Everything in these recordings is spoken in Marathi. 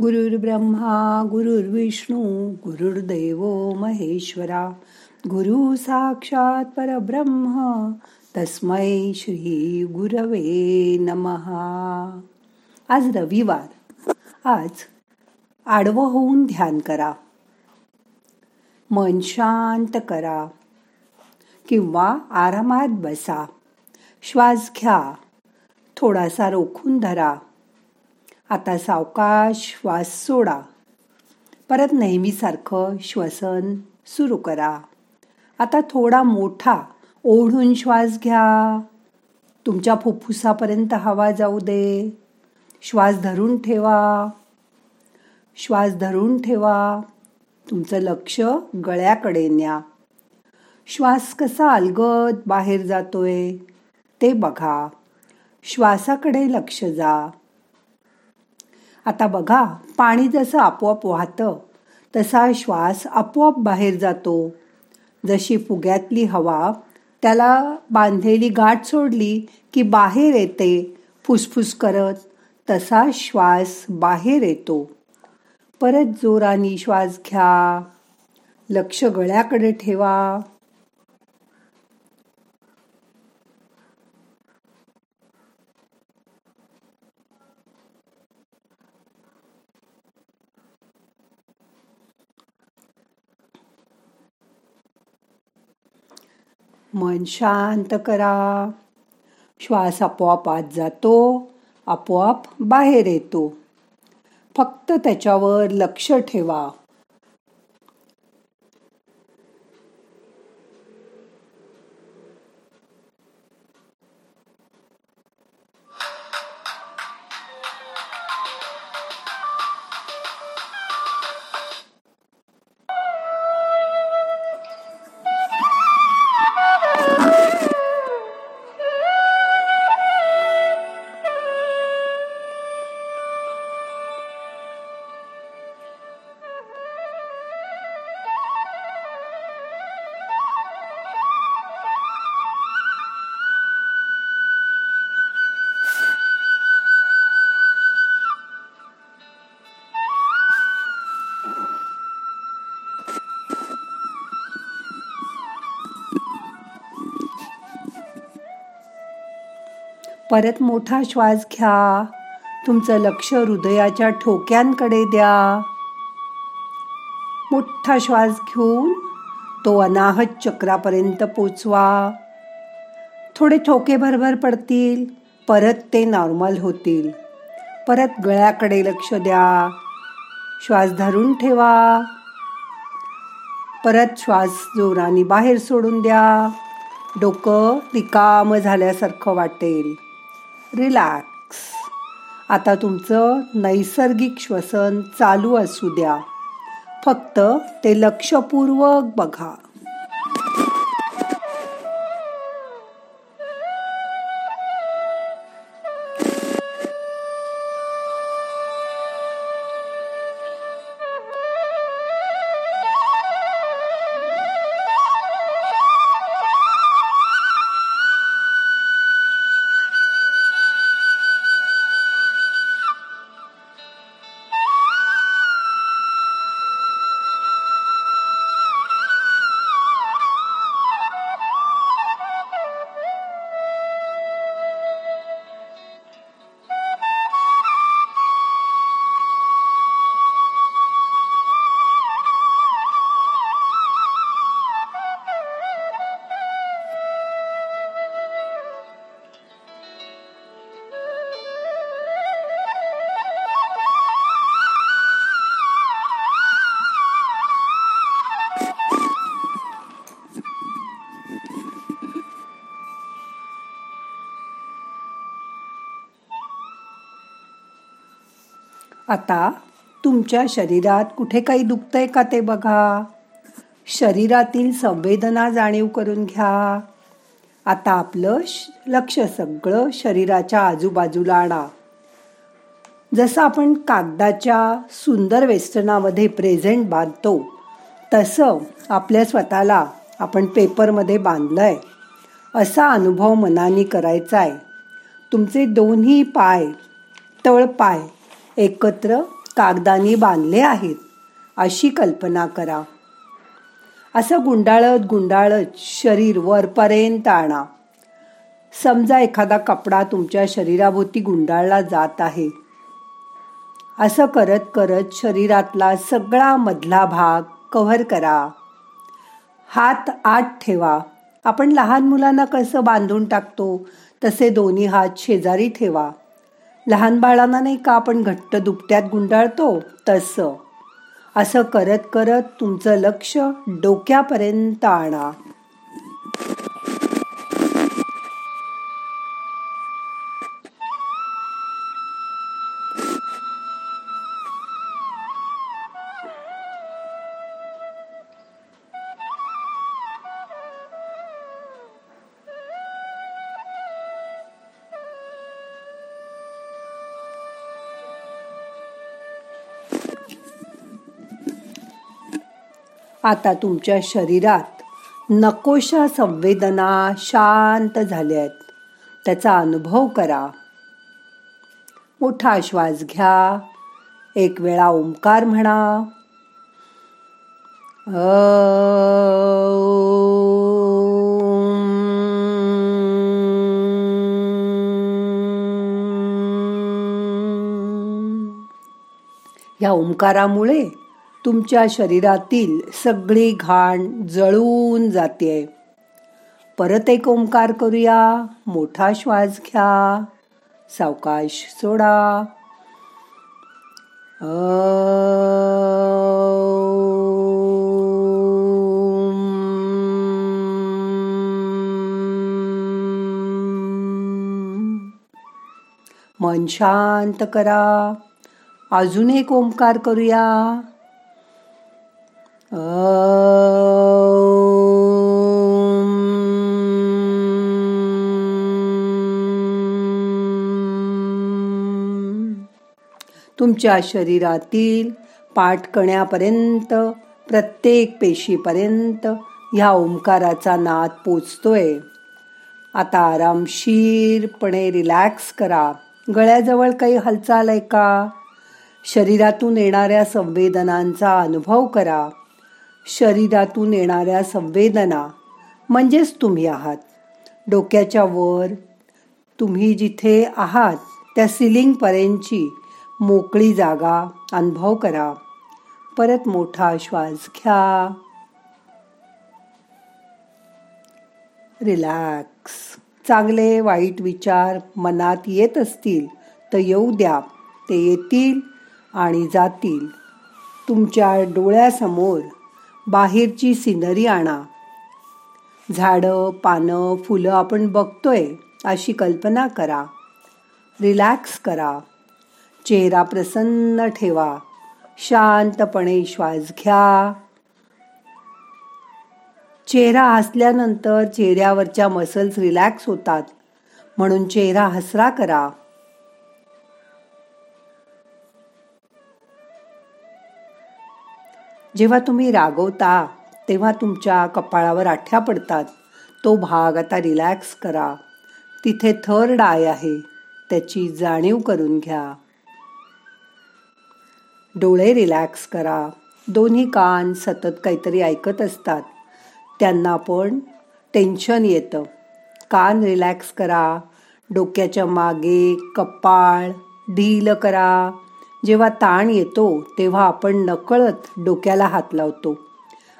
गुरुर्ब्रह्मा गुरुर्विष्णू गुरुर्देव महेश्वरा गुरु साक्षात परब्रह्म तस्मै श्री गुरवे नमहा आज रविवार. आज आडवं होऊन ध्यान करा. मन शांत करा. किंवा आरामात बसा. श्वास घ्या. थोडासा रोखून धरा. आता सावकाश श्वास सोडा. परत नेहमीसारखं श्वसन सुरू करा. आता थोडा मोठा ओढून श्वास घ्या. तुमच्या फुफ्फुसापर्यंत हवा जाऊ दे. श्वास धरून ठेवा. श्वास धरून ठेवा. तुमचं लक्ष गळ्याकडे न्या. श्वास कसा अलगद बाहेर जातोय ते बघा. श्वासाकडे लक्ष जा. आता बघा पाणी जसं आपोआप वाहतं तसा श्वास आपोआप बाहेर जातो. जशी फुग्यातली हवा त्याला बांधलेली गाठ सोडली की बाहेर येते फुसफुस करत तसा श्वास बाहेर येतो. परत जोरानी श्वास घ्या. लक्ष गळ्याकडे ठेवा. मन शांत करा. श्वास आपोआप आत जातो आपोआप बाहेर येतो. फक्त त्याच्यावर लक्ष ठेवा. परत मोठा श्वास घ्या. तुमचं लक्ष हृदयाच्या ठोक्यांकडे द्या. मोठा श्वास घेऊन तो अनाहत चक्रापर्यंत पोचवा. थोडे ठोके भरभर पडतील परत ते नॉर्मल होतील. परत गळ्याकडे लक्ष द्या. श्वास धरून ठेवा. परत श्वास जोराने बाहेर सोडून द्या. डोकं रिकाम झाल्यासारखं वाटेल. रिलॅक्स आता तुमचं नैसर्गिक श्वसन चालू असू द्या. फक्त ते लक्षपूर्वक बघा. आता तुमच्या शरीरात कुठे काही दुखतंय का ते बघा. शरीरातील संवेदना जाणीव करून घ्या. आता आपलं लक्ष सगळं शरीराच्या आजूबाजूला आणा. जसं आपण कागदाच्या सुंदर वेस्टनामध्ये प्रेझेंट बांधतो तसं आपल्या स्वतःला आपण पेपरमध्ये बांधलंय. असा अनुभव मनाने करायचा आहे तुमचे दोन्ही पाय तळपाय एकत्र कागदाने बांधले आहेत. अशी कल्पना करा. असं गुंडाळत गुंडाळत शरीर वरपर्यंत आणा. समजा एखादा कपडा तुमच्या शरीराभोवती गुंडाळला जात आहे. असं करत करत शरीरातला सगळा मधला भाग कव्हर करा. हात आत ठेवा. आपण लहान मुलांना कसं बांधून टाकतो तसे दोन्ही हात शेजारी ठेवा. लहान बाळांना नाही का आपण घट्ट दुपट्यात गुंडाळतो? तसं. असं करत करत तुमचं लक्ष डोक्यापर्यंत आणा. आता तुमच्या शरीरात नकोशा संवेदना शांत झाल्या आहेत त्याचा अनुभव करा. मोठा श्वास घ्या. एक वेळा ओंकार म्हणा. या ओंकारामुळे तुमच्या शरीरातील सगळी घाण जळून जाते. परत एक ओंकार करूया मोठा श्वास घ्या सावकाश सोडा. मन शांत करा. अजून एक ओंकार करूया तुमच्या शरीरातील पाठकण्यापर्यंत प्रत्येक पेशीपर्यंत ह्या ओंकाराचा नाद पोचतोय. आता आरामशीरपणे रिलॅक्स करा. गळ्याजवळ काही हालचाल आहे का? शरीरातून येणाऱ्या संवेदनांचा अनुभव करा. शरीरातून येणाऱ्या संवेदना म्हणजेच तुम्ही आहात. डोक्याच्या वर तुम्ही जिथे आहात त्या सिलिंगपर्यंतची मोकळी जागा अनुभव करा. परत मोठा श्वास घ्या. रिलॅक्स. चांगले वाईट विचार मनात येत असतील तर येऊ द्या. ते येतील आणि जातील. तुमच्या डोळ्यासमोर बाहेरची सिनरी आणा. झाडं पानं फुलं आपण बघतोय अशी कल्पना करा. रिलॅक्स करा. चेहरा प्रसन्न ठेवा. शांतपणे श्वास घ्या. चेहरा हसल्यानंतर चेहऱ्यावरच्या मसल्स रिलॅक्स होतात. म्हणून चेहरा हसरा करा. जेव्हा तुम्ही रागवता तेव्हा तुमच्या कपाळावर आठ्या पडतात. तो भाग आता रिलॅक्स करा. तिथे थर्ड आय आहे. त्याची जाणीव करून घ्या. डोळे रिलॅक्स करा. दोन्ही कान सतत काहीतरी ऐकत असतात. त्यांना पण टेन्शन येतं. कान रिलॅक्स करा. डोक्याच्या मागे कपाळ ढील करा. जेव्हा ताण येतो तेव्हा आपण नकळत डोक्याला हात लावतो.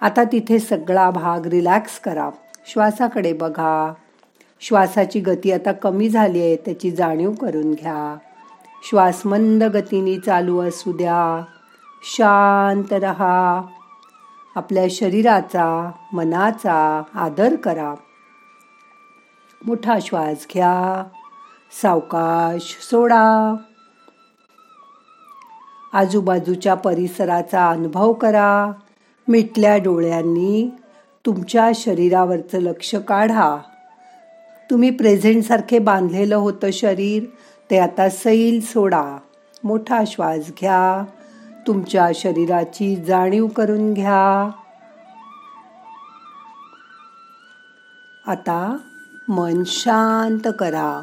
आता तिथे सगळा भाग रिलॅक्स करा. श्वासाकडे बघा. श्वासाची गती आता कमी झाली आहे त्याची जाणीव करून घ्या. श्वास मंद गतीने चालू असू द्या. शांत रहा. आपल्या शरीराचा मनाचा आदर करा. मोठा श्वास घ्या. सावकाश सोडा. आजूबाजूच्या परिसराचा अनुभव करा. मिटल्या डोळ्यांनी तुमच्या शरीरावरचं लक्ष काढा. तुम्ही प्रेझेंटसारखे बांधलेलं होतं शरीर ते आता सैल सोडा. मोठा श्वास घ्या. तुमच्या शरीराची जाणीव करून घ्या. आता मन शांत करा.